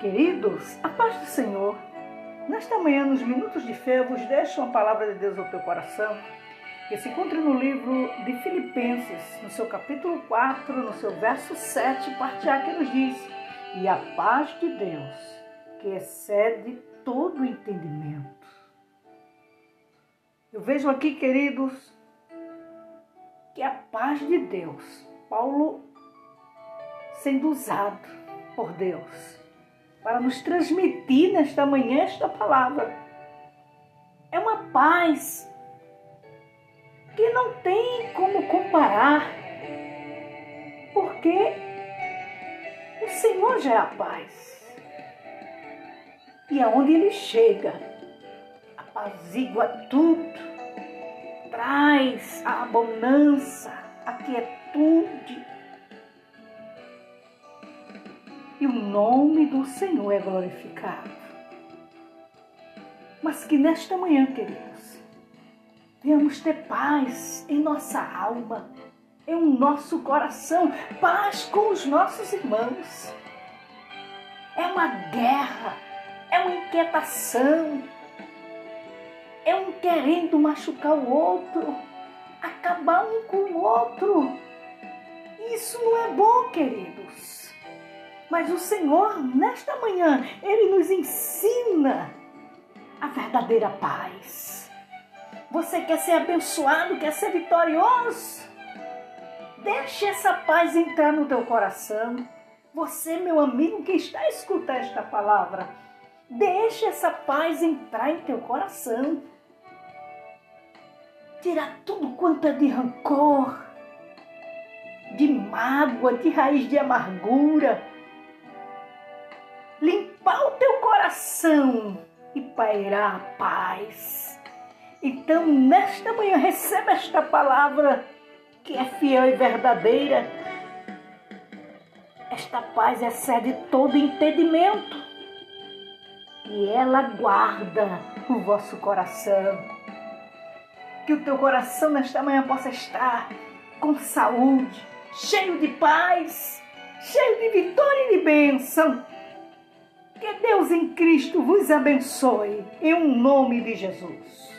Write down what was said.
Queridos, a paz do Senhor. Nesta manhã, nos Minutos de Fé, vos deixo uma palavra de Deus ao teu coração, que se encontra no livro de Filipenses, no seu capítulo 4, no seu verso 7, parte A, que nos diz: E a paz de Deus, que excede todo entendimento. Eu vejo aqui, queridos, que a paz de Deus, Paulo sendo usado por Deus para nos transmitir nesta manhã esta palavra. É uma paz que não tem como comparar, porque o Senhor já é a paz. E aonde Ele chega, apazigua tudo, traz a abundância, a quietude, e o nome do Senhor é glorificado. Mas que nesta manhã, queridos, venhamos ter paz em nossa alma, em nosso coração, paz com os nossos irmãos. É uma guerra, é uma inquietação, é um querendo machucar o outro, acabar um com o outro. Isso não é bom, queridos. Mas o Senhor, nesta manhã, Ele nos ensina a verdadeira paz. Você quer ser abençoado, quer ser vitorioso? Deixe essa paz entrar no teu coração. Você, meu amigo que está escutando esta palavra, deixe essa paz entrar em teu coração. Tira tudo quanto é de rancor, de mágoa, de raiz de amargura limpar o teu coração e pairar a paz. Então, nesta manhã, receba esta palavra que é fiel e verdadeira. Esta paz excede todo entendimento e ela guarda o vosso coração. Que o teu coração nesta manhã possa estar com saúde, cheio de paz, cheio de vitória e de bênção que Deus em Cristo vos abençoe, em um nome de Jesus.